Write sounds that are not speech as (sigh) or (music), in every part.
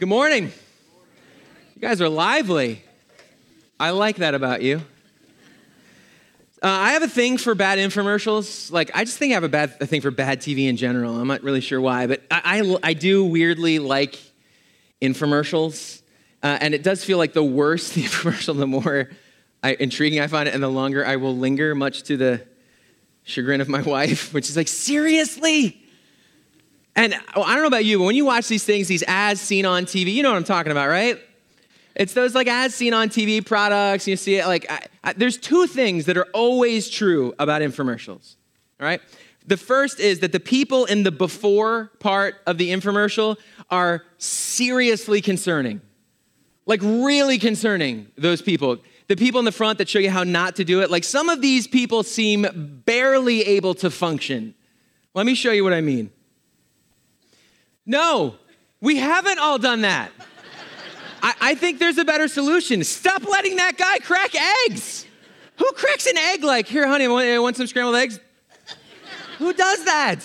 Good morning. You guys are lively. I like that about you. Uh, I have a thing for bad infomercials. Like, I just think I have a bad a thing for bad TV in general. I'm not really sure why, but I, I, I do weirdly like infomercials. Uh, and it does feel like the worse the (laughs) infomercial, the more I, intriguing I find it, and the longer I will linger, much to the chagrin of my (laughs) wife, which is like, seriously? And oh, I don't know about you, but when you watch these things, these ads seen on TV, you know what I'm talking about, right? It's those like ads seen on TV products. You see it like, I, I, there's two things that are always true about infomercials, right? The first is that the people in the before part of the infomercial are seriously concerning, like really concerning, those people. The people in the front that show you how not to do it, like some of these people seem barely able to function. Let me show you what I mean. No, we haven't all done that. I, I, think there's a better solution. Stop letting that guy crack eggs. Who cracks an egg like, here, honey, I want some scrambled eggs? Who does that?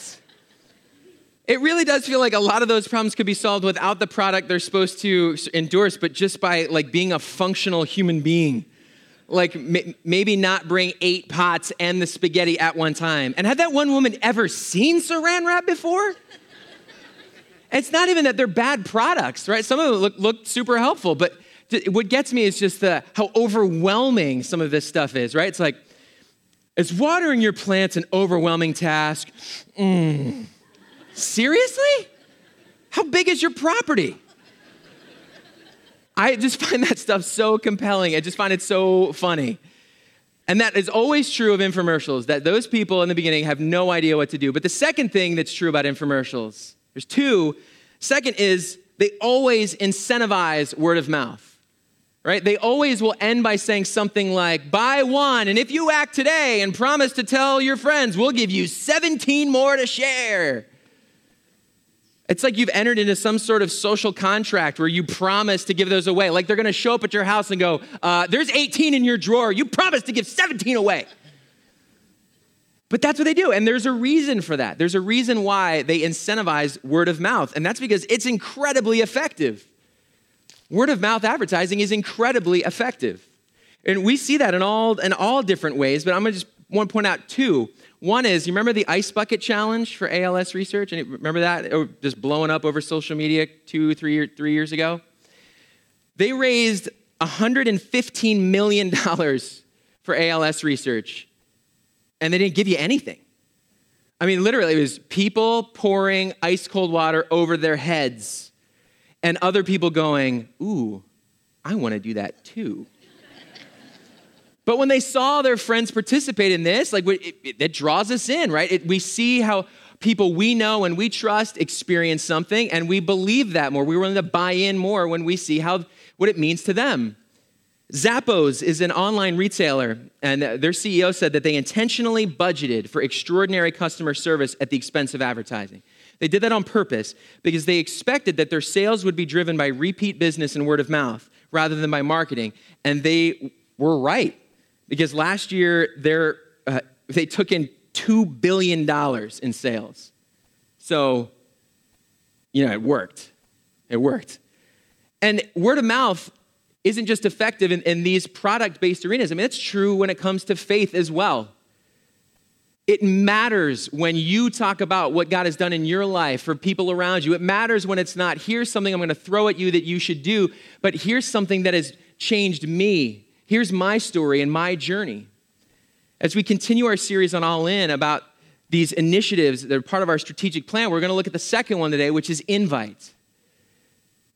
It really does feel like a lot of those problems could be solved without the product they're supposed to endorse, but just by like being a functional human being. Like m- maybe not bring eight pots and the spaghetti at one time. And had that one woman ever seen saran wrap before? It's not even that they're bad products, right? Some of them look, look super helpful, but what gets me is just the, how overwhelming some of this stuff is, right? It's like, is watering your plants an overwhelming task? Mm. Seriously? How big is your property? I just (laughs) find that stuff so compelling. I just find it so funny. And that is always true of infomercials, that those people in the beginning have no idea what to do. But the second thing that's true about infomercials there's two. Second is they always incentivize word of mouth. Right? They always will end by saying something like, buy one, and if you act today and promise to tell your friends, we'll give you 17 more to share. It's like you've entered into some sort of social contract where you promise to give those away. Like they're gonna show up at your house and go, uh, there's 18 in your drawer, you promised to give 17 away. But that's what they do. And there's a reason for that. There's a reason why they incentivize word of mouth. And that's because it's incredibly effective. Word of mouth advertising is incredibly effective. And we see that in all, in all different ways, but I'm gonna just want to point out two. One is, you remember the ice bucket challenge for ALS research? And remember that? It just blowing up over social media two, three, three years ago? They raised $115 million for ALS research and they didn't give you anything. I mean, literally, it was people pouring ice cold water over their heads and other people going, Ooh, I want to do that too. but when they saw their friends participate in this, like it, it, it draws us in, right? It, we see how people we know and we trust experience something, and we believe that more. We're willing to buy in more when we see how what it means to them. Zappos is an online retailer, and their CEO said that they intentionally budgeted for extraordinary customer service at the expense of advertising. They did that on purpose because they expected that their sales would be driven by repeat business and word of mouth rather than by marketing. And they were right because last year uh, they took in $2 billion in sales. So, you know, it worked. It worked. And word of mouth isn't just effective in, in these product based arenas. I mean, it's true when it comes to faith as well. It matters when you talk about what God has done in your life for people around you. It matters when it's not, here's something I'm going to throw at you that you should do, but here's something that has changed me. Here's my story and my journey. As we continue our series on All In about these initiatives that are part of our strategic plan, we're going to look at the second one today, which is invite.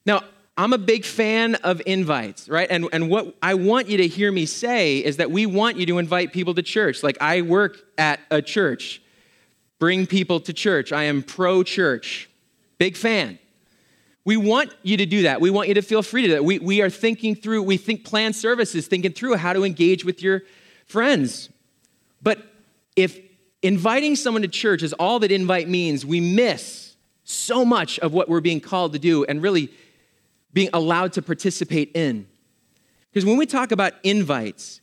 Now, I'm a big fan of invites, right? And, and what I want you to hear me say is that we want you to invite people to church. Like I work at a church, bring people to church. I am pro church, big fan. We want you to do that. We want you to feel free to do that. We, we are thinking through, we think plan services, thinking through how to engage with your friends. But if inviting someone to church is all that invite means, we miss so much of what we're being called to do and really being allowed to participate in. Because when we talk about invites,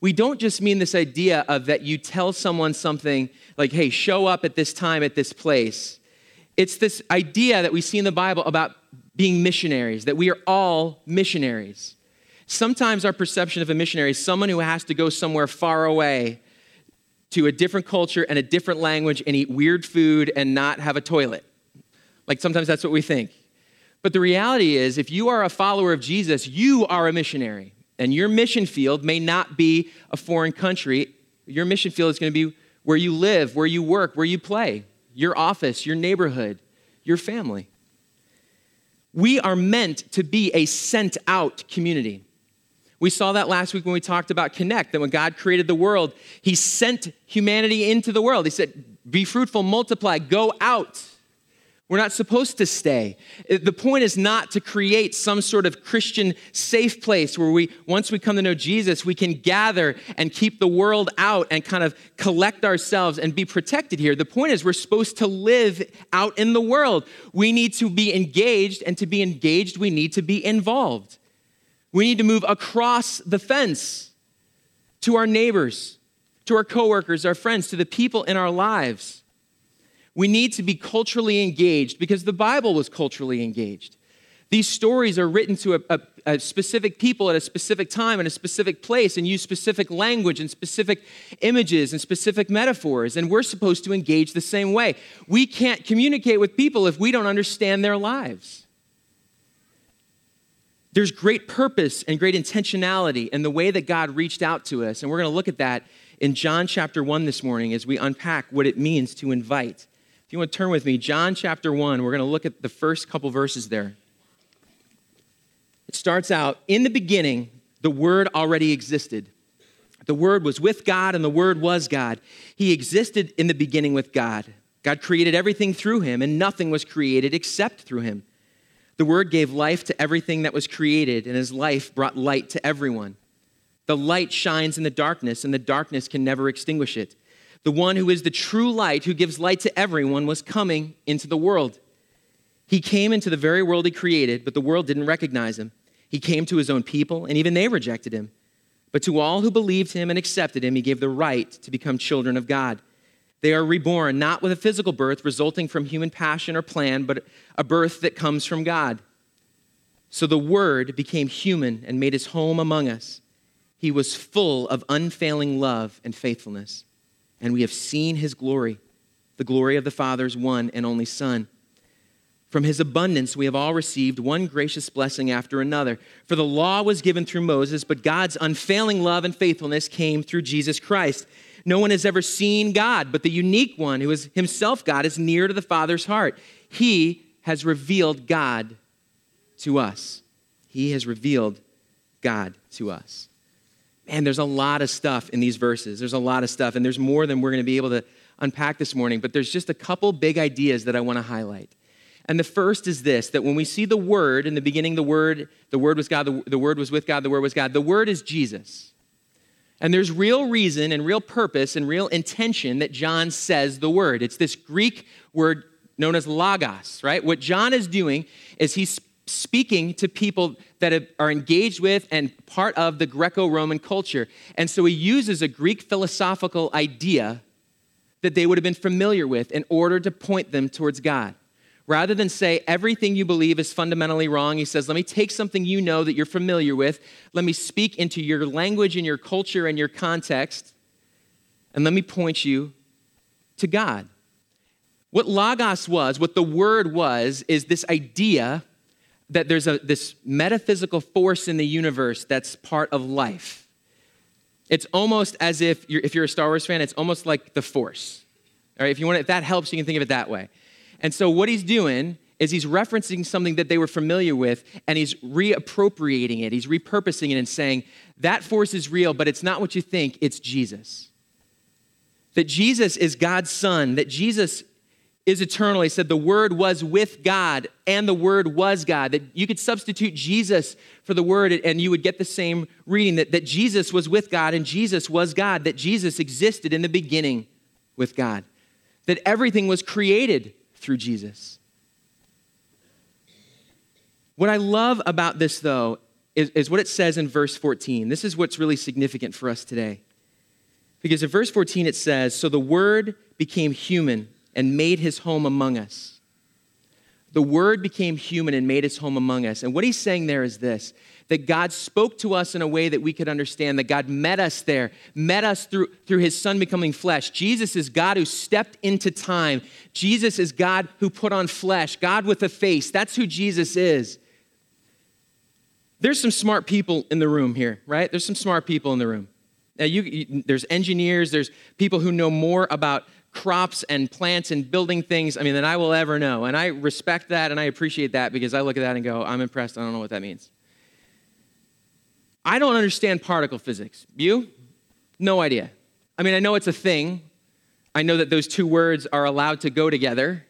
we don't just mean this idea of that you tell someone something like, hey, show up at this time at this place. It's this idea that we see in the Bible about being missionaries, that we are all missionaries. Sometimes our perception of a missionary is someone who has to go somewhere far away to a different culture and a different language and eat weird food and not have a toilet. Like sometimes that's what we think. But the reality is, if you are a follower of Jesus, you are a missionary. And your mission field may not be a foreign country. Your mission field is going to be where you live, where you work, where you play, your office, your neighborhood, your family. We are meant to be a sent out community. We saw that last week when we talked about Connect, that when God created the world, He sent humanity into the world. He said, Be fruitful, multiply, go out. We're not supposed to stay. Uh, the point is not to create some sort of Christian safe place where we, once we come to know Jesus, we can gather and keep the world out and kind of collect ourselves and be protected here. The point is, we're supposed to live out in the world. We need to be engaged, and to be engaged, we need to be involved. We need to move across the fence to our neighbors, to our coworkers, our friends, to the people in our lives. We need to be culturally engaged because the Bible was culturally engaged. These stories are written to a, a, a, specific people at a specific time in a specific place and use specific language and specific images and specific metaphors. And we're supposed to engage the same way. We can't communicate with people if we don't understand their lives. There's great purpose and great intentionality in the way that God reached out to us. And we're going to look at that in John chapter 1 this morning as we unpack what it means to invite. If you want to turn with me, John chapter 1, we're going to look at the first couple verses there. It starts out In the beginning, the Word already existed. The Word was with God, and the Word was God. He existed in the beginning with God. God created everything through him, and nothing was created except through him. The Word gave life to everything that was created, and His life brought light to everyone. The light shines in the darkness, and the darkness can never extinguish it. The one who is the true light, who gives light to everyone, was coming into the world. He came into the very world He created, but the world didn't recognize Him. He came to His own people, and even they rejected Him. But to all who believed Him and accepted Him, He gave the right to become children of God. They are reborn not with a physical birth resulting from human passion or plan, but a birth that comes from God. So the Word became human and made his home among us. He was full of unfailing love and faithfulness. And we have seen his glory, the glory of the Father's one and only Son. From his abundance, we have all received one gracious blessing after another. For the law was given through Moses, but God's unfailing love and faithfulness came through Jesus Christ. No one has ever seen God, but the unique one who is himself God is near to the Father's heart. He has revealed God to us. He has revealed God to us. Man, there's a lot of stuff in these verses. There's a lot of stuff, and there's more than we're going to be able to unpack this morning, but there's just a couple big ideas that I want to highlight. And the first is this that when we see the Word, in the beginning, the Word, the Word was God, the, the Word was with God, the Word was God, the Word is Jesus. And there's real reason and real purpose and real intention that John says the word. It's this Greek word known as logos, right? What John is doing is he's speaking to people that are engaged with and part of the Greco Roman culture. And so he uses a Greek philosophical idea that they would have been familiar with in order to point them towards God. Rather than say everything you believe is fundamentally wrong, he says, let me take something you know that you're familiar with, let me speak into your language and your culture and your context, and let me point you to God. What Logos was, what the word was, is this idea that there's a, this metaphysical force in the universe that's part of life. It's almost as if, you're, if you're a Star Wars fan, it's almost like the Force. All right, if you want, if that helps, you can think of it that way. And so what he's doing is he's referencing something that they were familiar with and he's reappropriating it. He's repurposing it and saying, that force is real, but it's not what you think, it's Jesus. That Jesus is God's son, that Jesus is eternal. He said the Word was with God and the Word was God. That you could substitute Jesus for the Word and you would get the same reading that, that Jesus was with God and Jesus was God, that Jesus existed in the beginning with God, that everything was created through Jesus. What I love about this, though, is, is, what it says in verse 14. This is what's really significant for us today. Because in verse 14 it says, So the Word became human and made his home among us. the Word became human and made his home among us. And what he's saying there is this that God spoke to us in a way that we could understand, that God met us there, met us through, through his Son becoming flesh. Jesus is God who stepped into time. Jesus is God who put on flesh, God with a face. That's who Jesus is. There's some smart people in the room here, right? There's some smart people in the room. Now you, you, there's engineers, there's people who know more about crops and plants and building things, I mean, than I will ever know. And I respect that and I appreciate that because I look at that and go, I'm impressed. I don't know what that means. I don't understand particle physics. You? No idea. I mean, I know it's a thing. I know that those two words are allowed to go together.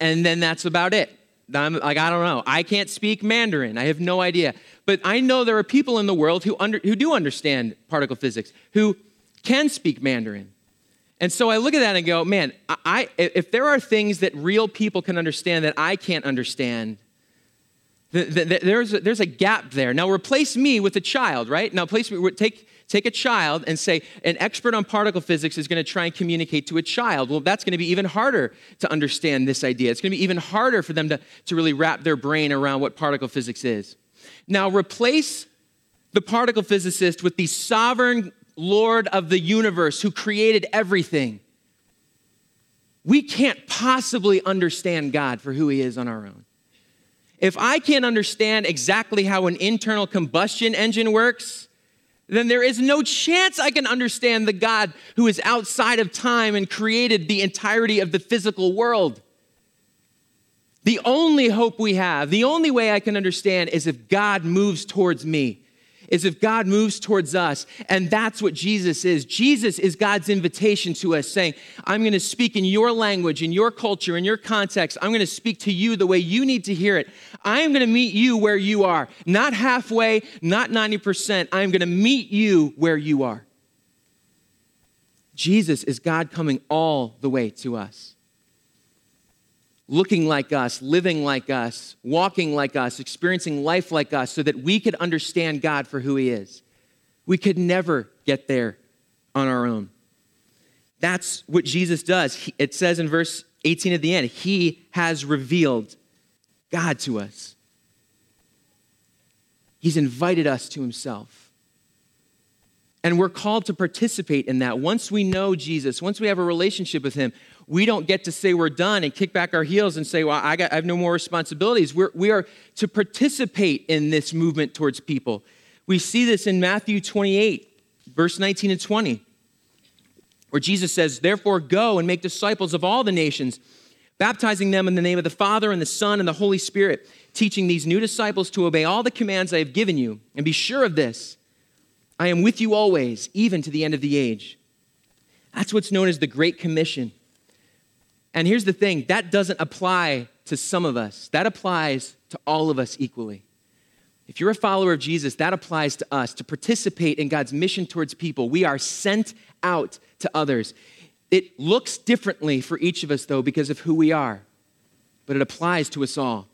And then that's about it. I'm like, I don't know. I can't speak Mandarin. I have no idea. But I know there are people in the world who, under, who do understand particle physics, who can speak Mandarin. And so I look at that and go, man, I, if there are things that real people can understand that I can't understand, there's, a, there's a gap there. Now replace me with a child, right? Now place take, take a child and say an expert on particle physics is going to try and communicate to a child. Well, that's going to be even harder to understand this idea. It's going to be even harder for them to, to really wrap their brain around what particle physics is. Now replace the particle physicist with the sovereign Lord of the universe who created everything. We can't possibly understand God for who He is on our own. If I can't understand exactly how an internal combustion engine works, then there is no chance I can understand the God who is outside of time and created the entirety of the physical world. The only hope we have, the only way I can understand is if God moves towards me is if God moves towards us. And that's what Jesus is. Jesus is God's invitation to us, saying, I'm going to speak in your language, in your culture, in your context. I'm going to speak to you the way you need to hear it. I am going to meet you where you are, not halfway, not 90%. I am going to meet you where you are. Jesus is God coming all the way to us looking like us, living like us, walking like us, experiencing life like us, so that we could understand God for who He is. We could never get there on our own. That's what Jesus does. It says in verse 18 at the end, He has revealed God to us. He's invited us to Himself. And we're called to participate in that. Once we know Jesus, once we have a relationship with Him, we don't get to say we're done and kick back our heels and say, well, I, got, I have no more responsibilities. We're, we are to participate in this movement towards people. We see this in Matthew 28, verse 19 and 20, where Jesus says, Therefore, go and make disciples of all the nations, baptizing them in the name of the Father and the Son and the Holy Spirit, teaching these new disciples to obey all the commands I have given you. And be sure of this I am with you always, even to the end of the age. That's what's known as the Great Commission. And here's the thing that doesn't apply to some of us, that applies to all of us equally. If you're a follower of Jesus, that applies to us to participate in God's mission towards people. We are sent out to others. It looks differently for each of us, though, because of who we are, but it applies to us all.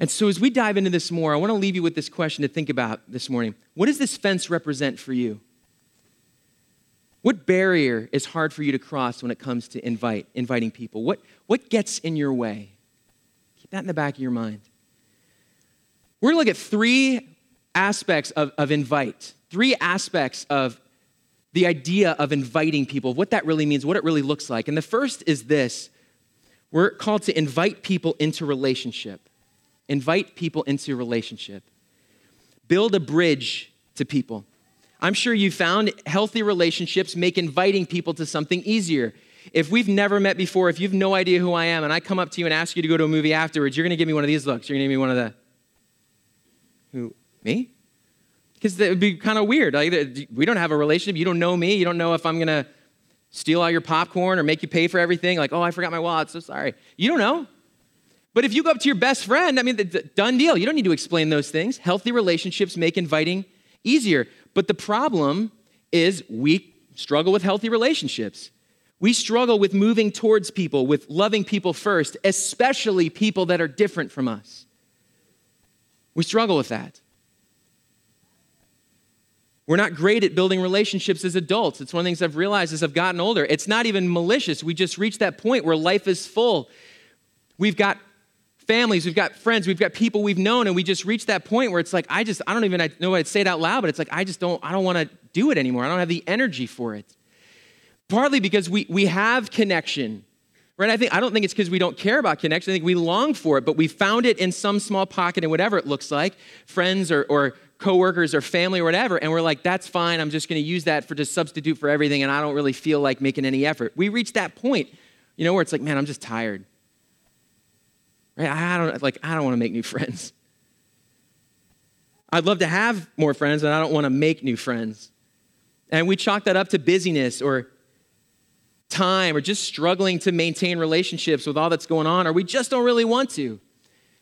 And so, as we dive into this more, I want to leave you with this question to think about this morning. What does this fence represent for you? What barrier is hard for you to cross when it comes to invite, inviting people? What, what gets in your way? Keep that in the back of your mind. We're going to look at three aspects of, of invite, three aspects of the idea of inviting people, what that really means, what it really looks like. And the first is this we're called to invite people into relationship. Invite people into relationship. Build a bridge to people. I'm sure you found healthy relationships make inviting people to something easier. If we've never met before, if you've no idea who I am, and I come up to you and ask you to go to a movie afterwards, you're going to give me one of these looks. You're going to give me one of the, who, me? Because that would be kind of weird. Like, we don't have a relationship. You don't know me. You don't know if I'm going to steal all your popcorn or make you pay for everything. Like, oh, I forgot my wallet. So sorry. You don't know. But if you go up to your best friend, I mean, the, the, done deal. You don't need to explain those things. Healthy relationships make inviting easier. But the problem is we struggle with healthy relationships. We struggle with moving towards people, with loving people first, especially people that are different from us. We struggle with that. We're not great at building relationships as adults. It's one of the things I've realized as I've gotten older. It's not even malicious. We just reach that point where life is full. We've got families, we've got friends, we've got people we've known, and we just reach that point where it's like, I just, I don't even know what I'd say it out loud, but it's like, I just don't, I don't want to do it anymore. I don't have the energy for it. Partly because we, we have connection, right? I think, I don't think it's because we don't care about connection. I think we long for it, but we found it in some small pocket and whatever it looks like, friends or, or coworkers or family or whatever, and we're like, that's fine. I'm just going to use that for to substitute for everything, and I don't really feel like making any effort. We reach that point, you know, where it's like, man, I'm just tired. Right? I don't like I don't want to make new friends. I'd love to have more friends, and I don't want to make new friends. And we chalk that up to busyness or time or just struggling to maintain relationships with all that's going on, or we just don't really want to.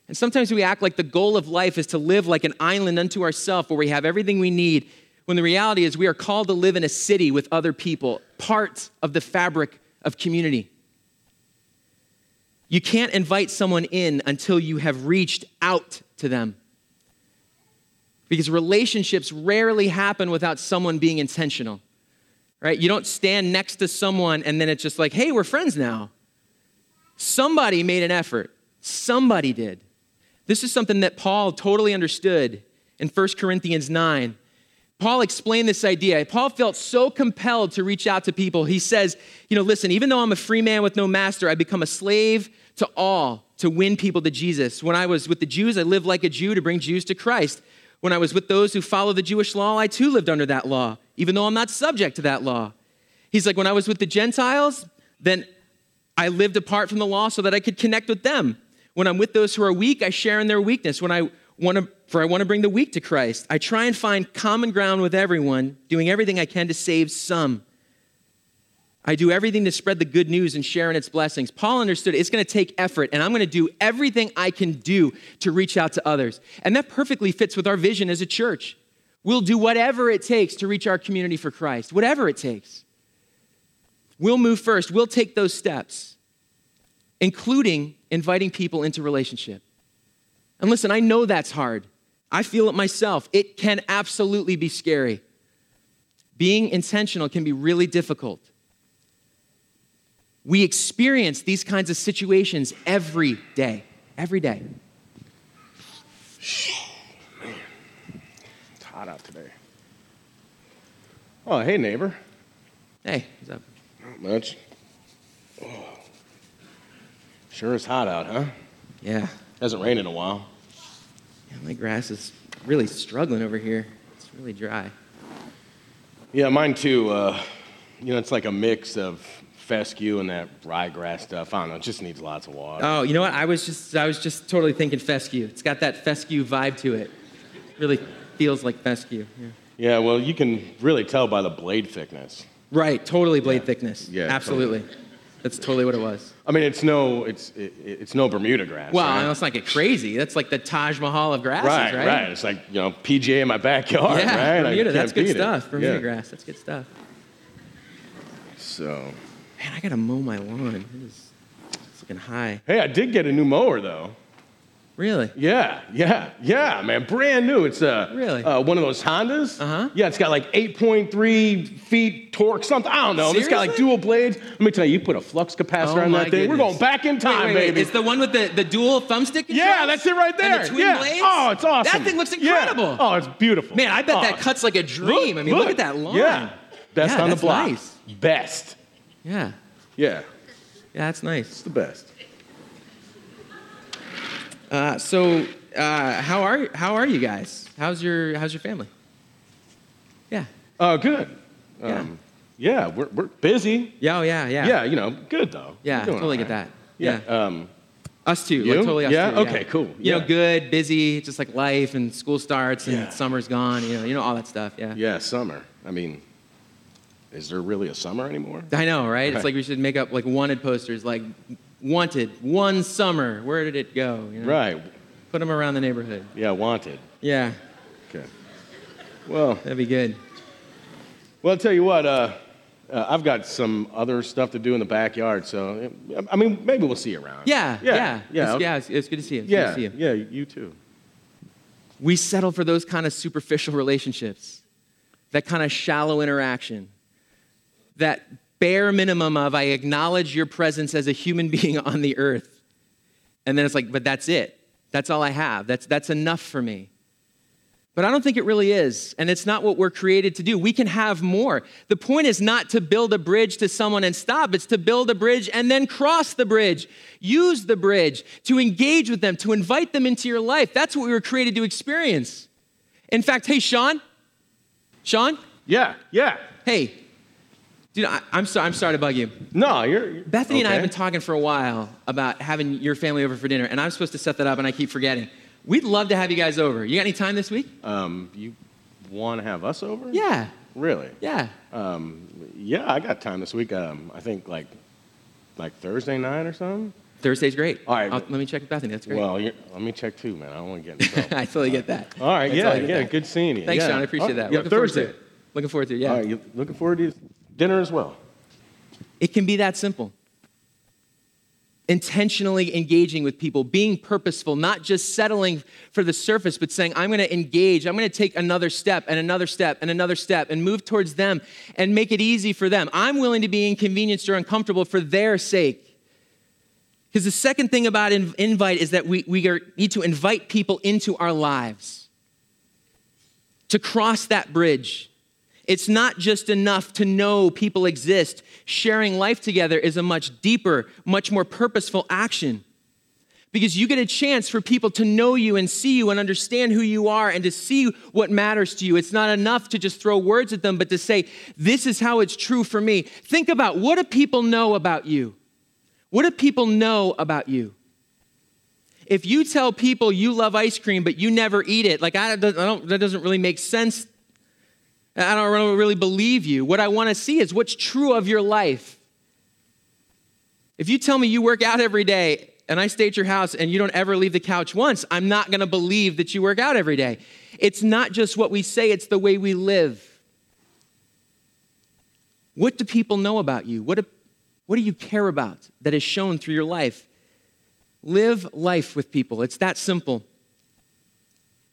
And sometimes we act like the goal of life is to live like an island unto ourselves where we have everything we need, when the reality is we are called to live in a city with other people, part of the fabric of community. You can't invite someone in until you have reached out to them. Because relationships rarely happen without someone being intentional, right? You don't stand next to someone and then it's just like, hey, we're friends now. Somebody made an effort, somebody did. This is something that Paul totally understood in 1 Corinthians 9. Paul explained this idea. Paul felt so compelled to reach out to people. He says, You know, listen, even though I'm a free man with no master, I become a slave to all to win people to Jesus. When I was with the Jews, I lived like a Jew to bring Jews to Christ. When I was with those who follow the Jewish law, I too lived under that law, even though I'm not subject to that law. He's like, when I was with the Gentiles, then I lived apart from the law so that I could connect with them. When I'm with those who are weak, I share in their weakness. When I want to, for I want to bring the weak to Christ. I try and find common ground with everyone, doing everything I can to save some. I do everything to spread the good news and share in its blessings. Paul understood it's going to take effort, and I'm going to do everything I can do to reach out to others. And that perfectly fits with our vision as a church. We'll do whatever it takes to reach our community for Christ, whatever it takes. We'll move first, we'll take those steps, including inviting people into relationship. And listen, I know that's hard. I feel it myself. It can absolutely be scary. Being intentional can be really difficult. We experience these kinds of situations every day. Every day. Man, it's hot out today. Oh, hey, neighbor. Hey, what's up? Not much. Oh. Sure is hot out, huh? Yeah. Hasn't rained in a while. yeah. My grass is really struggling over here. It's really dry. Yeah, mine too. Uh, you know, it's like a mix of fescue and that ryegrass stuff. I don't know. It just needs lots of water. Oh, you know what? I was just I was just totally thinking fescue. It's got that fescue vibe to it. Really feels like fescue. Yeah. Yeah, well, you can really tell by the blade thickness. Right, totally blade Yeah. thickness. Yeah, absolutely. That's totally what it was. I mean, it's no, it's it, it's no Bermuda grass. Well, right? let's not get crazy. That's like the Taj Mahal of grasses, right, right? right. It's like you know PGA in my backyard, Yeah, right? Bermuda. That's good beat it. stuff. Bermuda Yeah. grass. That's good stuff. So, Man, I gotta mow my lawn. It is, it's looking high. hey, I did get a new mower though. Really? Yeah, yeah, yeah, man, brand new. It's a Really? uh, one of those Hondas. Uh-huh. Yeah, it's got like 8.3 feet torque, something. I don't know. It's got like dual blades. Let me tell you, you put a flux capacitor Oh on that thing. We're going back in time, wait, wait, wait. baby. It's the one with the, the dual thumbstick controls? yeah, that's it right there. And the twin yeah. blades? Oh, it's awesome. That thing looks Yeah. incredible. Oh, it's beautiful. Man, I bet Oh, that cuts like a dream. I mean, look, at that lawn. Yeah, best Yeah, on the block. nice. Best. Yeah. Yeah, Yeah, that's nice. it's the best. Uh, so, uh, how are how are you guys? How's your how's your family? Yeah. Oh, good. Yeah. Um, yeah, we're, we're busy. Yeah. Oh, yeah. Yeah. Yeah, you know, good though. Yeah. Totally all get right. that. Yeah. Yeah. Um, Us too. You? Like, totally us Yeah? too. Okay, cool. You know, good, busy, just like life and school starts and Yeah. summer's gone. You know, you know all that stuff. Yeah. yeah, summer. I mean, is there really a summer anymore? I know, right? It's like we should make up like wanted posters, like wanted one summer. Where did it go? You know? Right. Put them around the neighborhood. Yeah, wanted. Yeah, Okay. Well, that'd be good. well, I'll tell you what. Uh, uh, I've got some other stuff to do in the backyard, so uh, I mean, maybe we'll see you around. Yeah, Yeah, yeah, yeah. It's, yeah. It's, it's good to see you. It's yeah, good to see you. yeah. You too. We settle for those kind of superficial relationships, that kind of shallow interaction, that bare minimum of I acknowledge your presence as a human (laughs) being on the earth. And then it's like, but that's it. That's all I have. That's, that's enough for me. But I don't think it really is. And it's not what we're created to do. We can have more. The point is not to build a bridge to someone and stop, it's to build a bridge and then cross the bridge. Use the bridge to engage with them, to invite them into your life. That's what we were created to experience. In fact, hey, Sean, Sean? Yeah, yeah. Hey, dude, I, am sorry, I'm sorry to bug you. No, you're. you're Bethany okay. and I have been talking for a while about having your family over for dinner, and I'm supposed to set that up, and I keep forgetting. We'd love to have you guys over. You got any time this week? Um, you want to have us over? Yeah. Really? Yeah. Um, yeah, I got time this week. Um, I think like like Thursday night or something. Thursday's great. All right. Let me check with Bethany. That's great. Well, let me check too, man. I don't want to get in (laughs) trouble. I totally get that. All right. yeah. Yeah. That. Good seeing you. Thanks, yeah. Sean. I appreciate that. Yeah. Looking Thursday. Forward looking forward to it. Yeah. All right. Looking forward to dinner as well? It can be that simple intentionally engaging with people, being purposeful, not just settling for the surface, but saying, I'm going to engage, I'm going to take another step and another step and another step and move towards them and make it easy for them. I'm willing to be inconvenienced or uncomfortable for their sake. Because the second thing about invite is that we, we are, need to invite people into our lives to cross that bridge it's not just enough to know people exist. Sharing life together is a much deeper, much more purposeful action. Because you get a chance for people to know you and see you and understand who you are and to see what matters to you. It's not enough to just throw words at them, but to say, This is how it's true for me. Think about what do people know about you? What do people know about you? If you tell people you love ice cream, but you never eat it, like I don't, that doesn't really make sense I don't really believe you. What I want to see is what's true of your life. If you tell me you work out every day and I stay at your house and you don't ever leave the couch once, I'm not going to believe that you work out every day. It's not just what we say, it's the way we live. What do people know about you? What do, what do you care about that is shown through your life? Live life with people. It's that simple.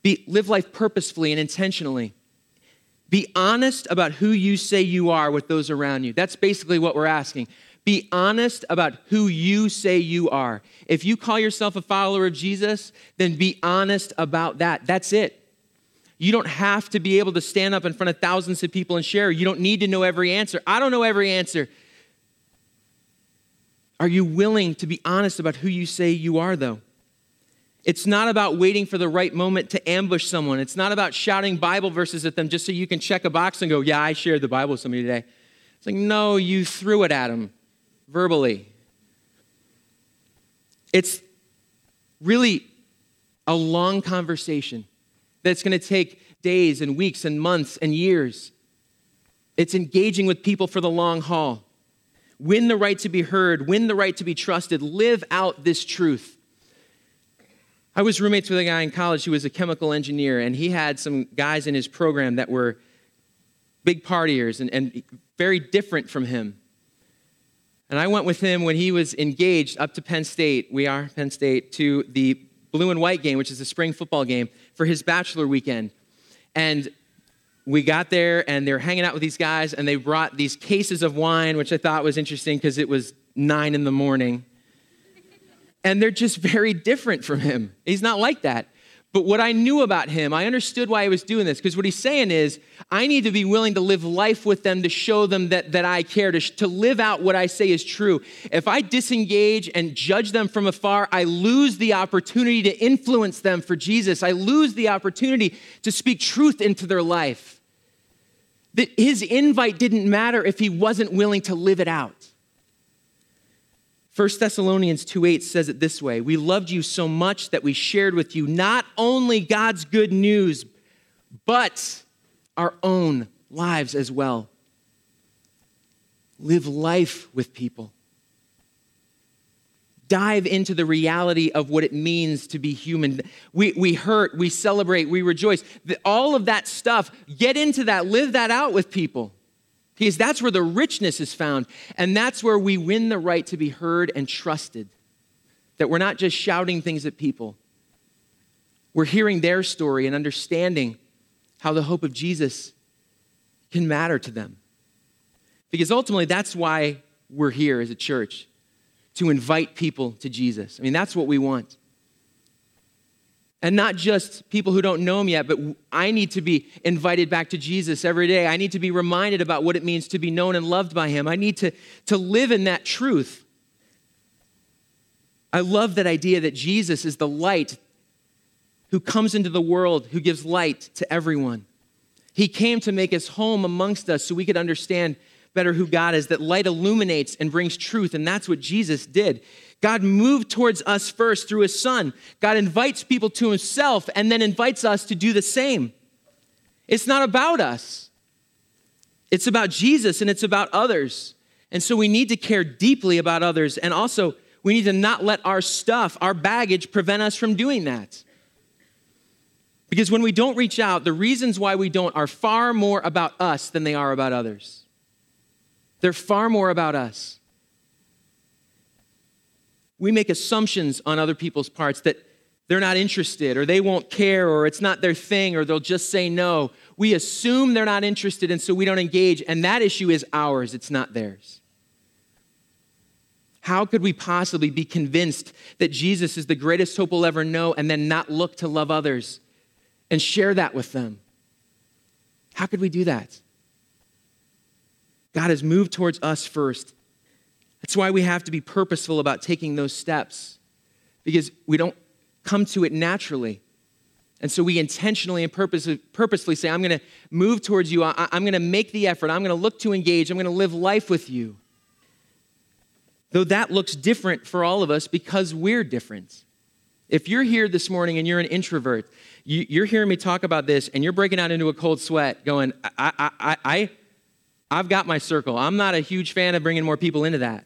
Be, live life purposefully and intentionally. Be honest about who you say you are with those around you. That's basically what we're asking. Be honest about who you say you are. If you call yourself a follower of Jesus, then be honest about that. That's it. You don't have to be able to stand up in front of thousands of people and share. You don't need to know every answer. I don't know every answer. Are you willing to be honest about who you say you are, though? It's not about waiting for the right moment to ambush someone. It's not about shouting Bible verses at them just so you can check a box and go, Yeah, I shared the Bible with somebody today. It's like, no, you threw it at them verbally. It's really a long conversation that's going to take days and weeks and months and years. It's engaging with people for the long haul. Win the right to be heard, win the right to be trusted, live out this truth. I was roommates with a guy in college who was a chemical engineer, and he had some guys in his program that were big partiers and, and very different from him. And I went with him when he was engaged up to Penn State, we are Penn State, to the blue and white game, which is the spring football game, for his bachelor weekend. And we got there and they were hanging out with these guys, and they brought these cases of wine, which I thought was interesting because it was nine in the morning and they're just very different from him. He's not like that. But what I knew about him, I understood why he was doing this, because what he's saying is, I need to be willing to live life with them to show them that, that I care, to, to live out what I say is true. If I disengage and judge them from afar, I lose the opportunity to influence them for Jesus. I lose the opportunity to speak truth into their life. That his invite didn't matter if he wasn't willing to live it out. 1 Thessalonians 2:8 says it this way, "We loved you so much that we shared with you not only God's good news, but our own lives as well." Live life with people. Dive into the reality of what it means to be human. We, we hurt, we celebrate, we rejoice. All of that stuff, get into that, live that out with people. Because that's where the richness is found. And that's where we win the right to be heard and trusted. That we're not just shouting things at people, we're hearing their story and understanding how the hope of Jesus can matter to them. Because ultimately, that's why we're here as a church to invite people to Jesus. I mean, that's what we want. And not just people who don't know him yet, but I need to be invited back to Jesus every day. I need to be reminded about what it means to be known and loved by him. I need to, to live in that truth. I love that idea that Jesus is the light who comes into the world, who gives light to everyone. He came to make his home amongst us so we could understand better who God is, that light illuminates and brings truth. And that's what Jesus did. God moved towards us first through his son. God invites people to himself and then invites us to do the same. It's not about us, it's about Jesus and it's about others. And so we need to care deeply about others. And also, we need to not let our stuff, our baggage, prevent us from doing that. Because when we don't reach out, the reasons why we don't are far more about us than they are about others. They're far more about us. We make assumptions on other people's parts that they're not interested or they won't care or it's not their thing or they'll just say no. We assume they're not interested and so we don't engage, and that issue is ours, it's not theirs. How could we possibly be convinced that Jesus is the greatest hope we'll ever know and then not look to love others and share that with them? How could we do that? God has moved towards us first. That's why we have to be purposeful about taking those steps because we don't come to it naturally. And so we intentionally and purposefully say, I'm going to move towards you. I, am going to make the effort. I'm going to look to engage. I'm going to live life with you. Though that looks different for all of us because we're different. If you're here this morning and you're an introvert, you, are hearing me talk about this and you're breaking out into a cold sweat going, I, I, I, I I've got my circle. I'm not a huge fan of bringing more people into that.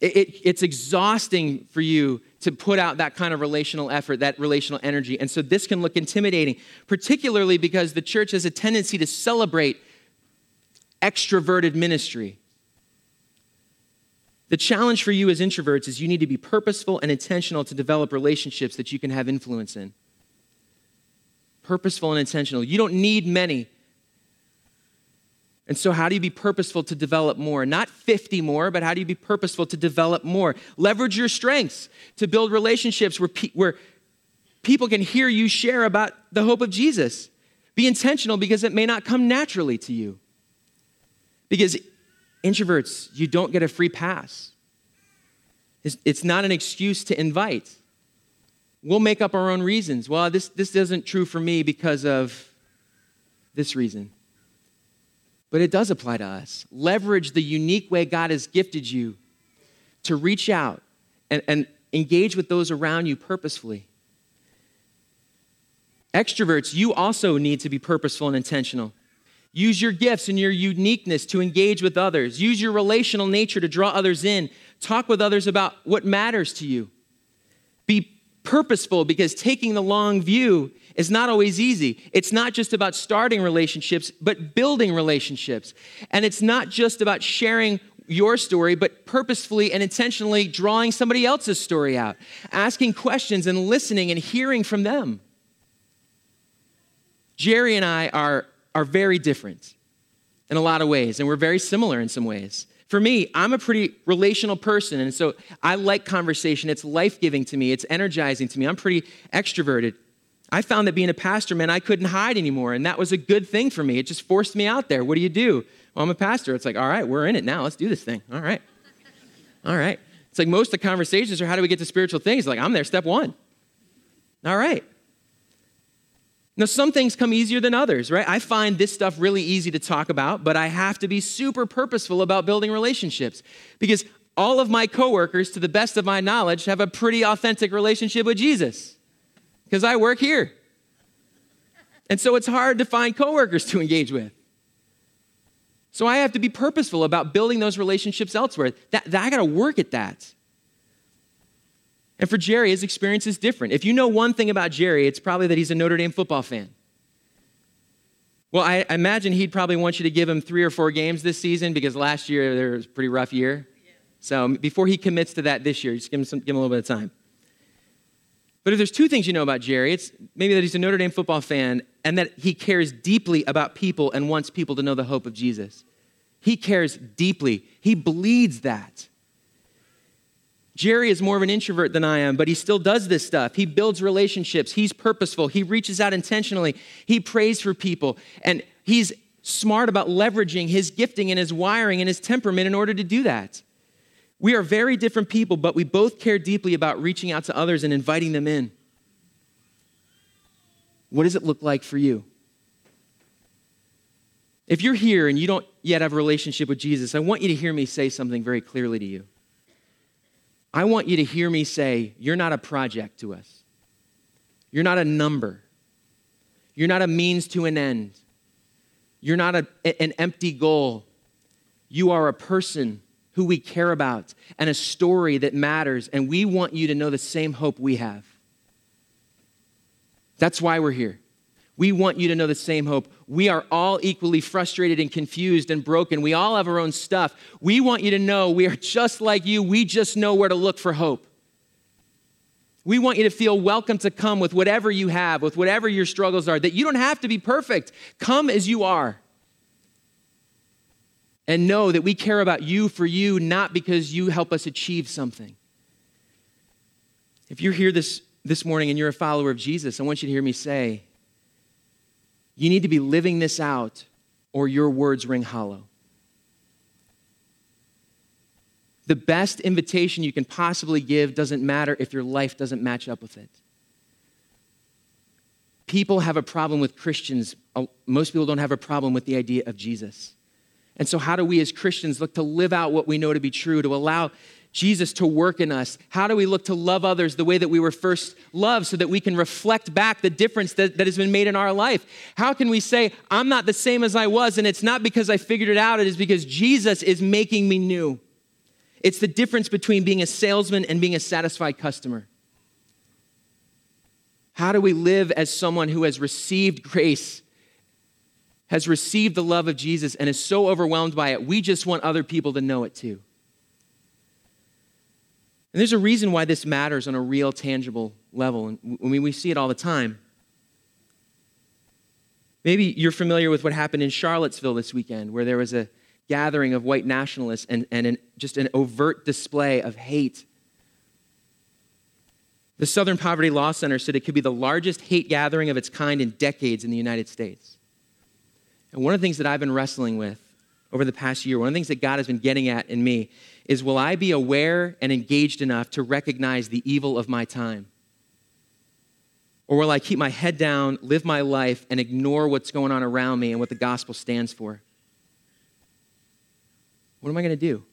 It, it, it's exhausting for you to put out that kind of relational effort, that relational energy. And so this can look intimidating, particularly because the church has a tendency to celebrate extroverted ministry. The challenge for you as introverts is you need to be purposeful and intentional to develop relationships that you can have influence in. Purposeful and intentional. You don't need many and so, how do you be purposeful to develop more? Not 50 more, but how do you be purposeful to develop more? Leverage your strengths to build relationships where, pe- where people can hear you share about the hope of Jesus. Be intentional because it may not come naturally to you. Because introverts, you don't get a free pass. It's, it's not an excuse to invite. We'll make up our own reasons. Well, this, this isn't true for me because of this reason but it does apply to us. Leverage the unique way God has gifted you to reach out and, and engage with those around you purposefully. Extroverts, you also need to be purposeful and intentional. Use your gifts and your uniqueness to engage with others. Use your relational nature to draw others in. Talk with others about what matters to you. Be purposeful because taking the long view is not always easy. It's not just about starting relationships, but building relationships. And it's not just about sharing your story, but purposefully and intentionally drawing somebody else's story out, asking questions and listening and hearing from them. Jerry and I are, are very different in a lot of ways, and we're very similar in some ways. For me, I'm a pretty relational person, and so I like conversation. It's life giving to me, it's energizing to me. I'm pretty extroverted. I found that being a pastor meant I couldn't hide anymore, and that was a good thing for me. It just forced me out there. What do you do? Well, I'm a pastor. It's like, all right, we're in it now. Let's do this thing. All right. All right. It's like most of the conversations are how do we get to spiritual things? Like, I'm there, step one. All right. Now, some things come easier than others, right? I find this stuff really easy to talk about, but I have to be super purposeful about building relationships because all of my coworkers, to the best of my knowledge, have a pretty authentic relationship with Jesus because I work here. And so it's hard to find coworkers to engage with. So I have to be purposeful about building those relationships elsewhere. That, that I got to work at that. And for Jerry, his experience is different. If you know one thing about Jerry, it's probably that he's a Notre Dame football fan. Well, I imagine he'd probably want you to give him three or four games this season because last year there was a pretty rough year. So before he commits to that this year, just give him, some, give him a little bit of time. But if there's two things you know about Jerry, it's maybe that he's a Notre Dame football fan and that he cares deeply about people and wants people to know the hope of Jesus. He cares deeply. He bleeds that. Jerry is more of an introvert than I am, but he still does this stuff. He builds relationships. He's purposeful. He reaches out intentionally. He prays for people. And he's smart about leveraging his gifting and his wiring and his temperament in order to do that. We are very different people, but we both care deeply about reaching out to others and inviting them in. What does it look like for you? If you're here and you don't yet have a relationship with Jesus, I want you to hear me say something very clearly to you. I want you to hear me say, You're not a project to us. You're not a number. You're not a means to an end. You're not a, an empty goal. You are a person who we care about and a story that matters, and we want you to know the same hope we have. That's why we're here. We want you to know the same hope. We are all equally frustrated and confused and broken. We all have our own stuff. We want you to know we are just like you. We just know where to look for hope. We want you to feel welcome to come with whatever you have, with whatever your struggles are, that you don't have to be perfect. Come as you are. And know that we care about you for you, not because you help us achieve something. If you're here this, this morning and you're a follower of Jesus, I want you to hear me say, you need to be living this out, or your words ring hollow. The best invitation you can possibly give doesn't matter if your life doesn't match up with it. People have a problem with Christians. Uh, most people don't have a problem with the idea of Jesus. And so, how do we as Christians look to live out what we know to be true, to allow Jesus to work in us? How do we look to love others the way that we were first loved so that we can reflect back the difference that, that has been made in our life? How can we say, I'm not the same as I was, and it's not because I figured it out, it is because Jesus is making me new? It's the difference between being a salesman and being a satisfied customer. How do we live as someone who has received grace, has received the love of Jesus, and is so overwhelmed by it? We just want other people to know it too. And there's a reason why this matters on a real, tangible level. And I mean, we see it all the time. Maybe you're familiar with what happened in Charlottesville this weekend, where there was a gathering of white nationalists and, and an, just an overt display of hate. The Southern Poverty Law Center said it could be the largest hate gathering of its kind in decades in the United States. And one of the things that I've been wrestling with over the past year, one of the things that God has been getting at in me is will I be aware and engaged enough to recognize the evil of my time? Or will I keep my head down, live my life, and ignore what's going on around me and what the gospel stands for? What am I going to do?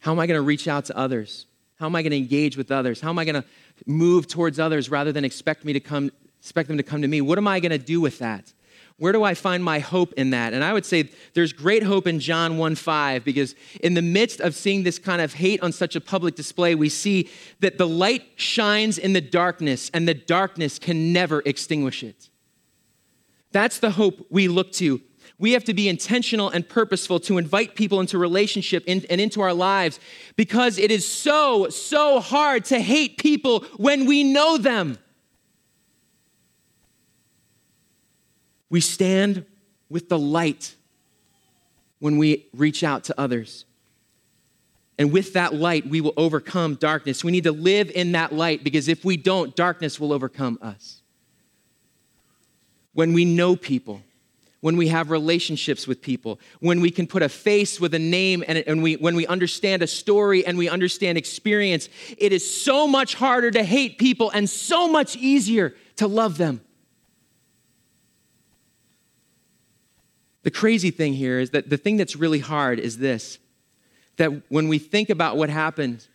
How am I going to reach out to others? How am I going to engage with others? How am I going to move towards others rather than expect me to come expect them to come to me? What am I going to do with that? Where do I find my hope in that? And I would say there's great hope in John 1 5 because in the midst of seeing this kind of hate on such a public display, we see that the light shines in the darkness and the darkness can never extinguish it. That's the hope we look to. We have to be intentional and purposeful to invite people into relationship and into our lives because it is so, so hard to hate people when we know them. We stand with the light when we reach out to others. And with that light, we will overcome darkness. We need to live in that light because if we don't, darkness will overcome us. When we know people, when we have relationships with people, when we can put a face with a name, and, and we, when we understand a story and we understand experience, it is so much harder to hate people and so much easier to love them. The crazy thing here is that the thing that's really hard is this that when we think about what happened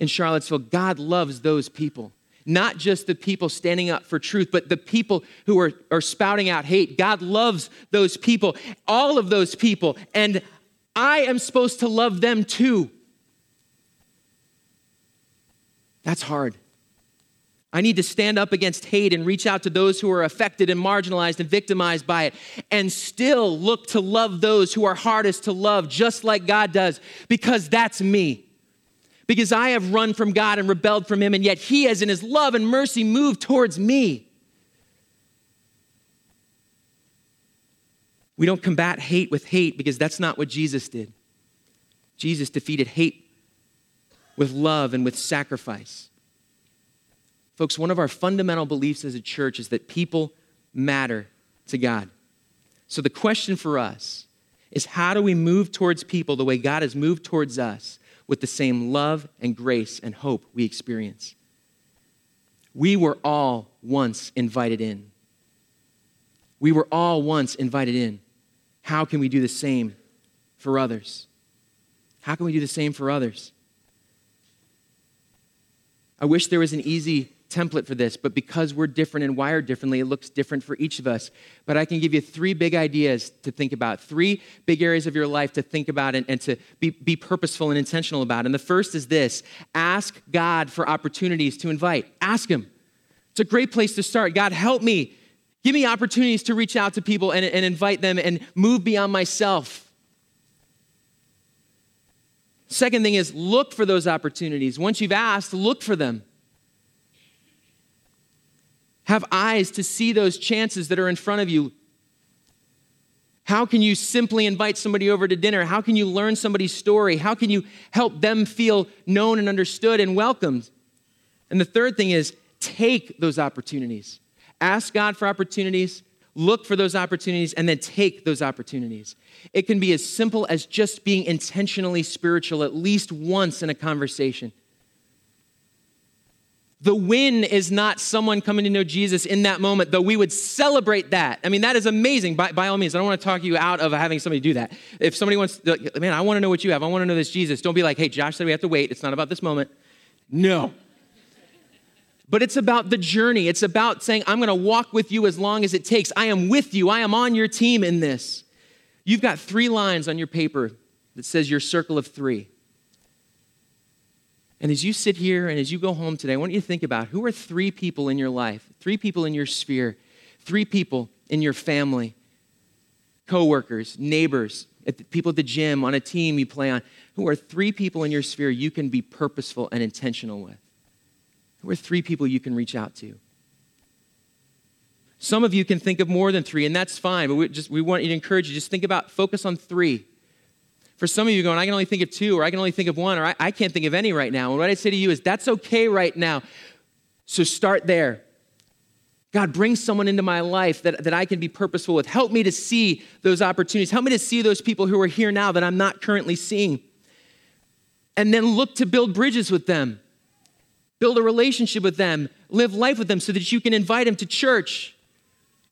in Charlottesville, God loves those people. Not just the people standing up for truth, but the people who are, are spouting out hate. God loves those people, all of those people. And I am supposed to love them too. That's hard. I need to stand up against hate and reach out to those who are affected and marginalized and victimized by it, and still look to love those who are hardest to love, just like God does, because that's me. Because I have run from God and rebelled from Him, and yet He has, in His love and mercy, moved towards me. We don't combat hate with hate because that's not what Jesus did. Jesus defeated hate with love and with sacrifice. Folks, one of our fundamental beliefs as a church is that people matter to God. So the question for us is how do we move towards people the way God has moved towards us with the same love and grace and hope we experience? We were all once invited in. We were all once invited in. How can we do the same for others? How can we do the same for others? I wish there was an easy template for this, but because we're different and wired differently, it looks different for each of us. But I can give you three big ideas to think about, three big areas of your life to think about and, and to be, be purposeful and intentional about. And the first is this ask God for opportunities to invite. Ask Him. It's a great place to start. God, help me. Give me opportunities to reach out to people and, and invite them and move beyond myself. Second thing is look for those opportunities. Once you've asked, look for them. Have eyes to see those chances that are in front of you. How can you simply invite somebody over to dinner? How can you learn somebody's story? How can you help them feel known and understood and welcomed? And the third thing is take those opportunities. Ask God for opportunities, look for those opportunities, and then take those opportunities. It can be as simple as just being intentionally spiritual at least once in a conversation. The win is not someone coming to know Jesus in that moment, though we would celebrate that. I mean, that is amazing by, by all means. I don't want to talk you out of having somebody do that. If somebody wants, man, I want to know what you have. I want to know this Jesus. Don't be like, hey, Josh said we have to wait. It's not about this moment. No. But it's about the journey. It's about saying, I'm going to walk with you as long as it takes. I am with you. I am on your team in this. You've got three lines on your paper that says your circle of three. And as you sit here and as you go home today, I want you to think about who are three people in your life, three people in your sphere, three people in your family, coworkers, neighbors, people at the gym, on a team you play on, who are three people in your sphere you can be purposeful and intentional with? Who are three people you can reach out to? Some of you can think of more than three, and that's fine, but we just we want you to encourage you, just think about focus on three. For some of you going, I can only think of two, or I can only think of one, or I, I can't think of any right now. And what I say to you is, that's okay right now. So start there. God, bring someone into my life that, that I can be purposeful with. Help me to see those opportunities. Help me to see those people who are here now that I'm not currently seeing. And then look to build bridges with them, build a relationship with them, live life with them so that you can invite them to church.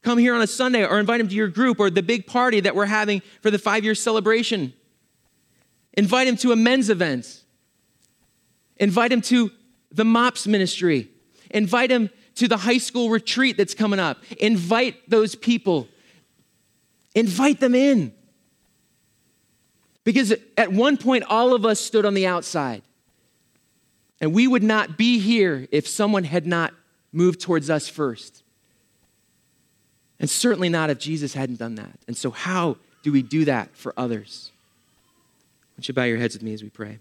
Come here on a Sunday or invite them to your group or the big party that we're having for the five year celebration. Invite him to a men's event. Invite him to the MOPS ministry. Invite him to the high school retreat that's coming up. Invite those people. Invite them in. Because at one point, all of us stood on the outside. And we would not be here if someone had not moved towards us first. And certainly not if Jesus hadn't done that. And so, how do we do that for others? Would you bow your heads with me as we pray?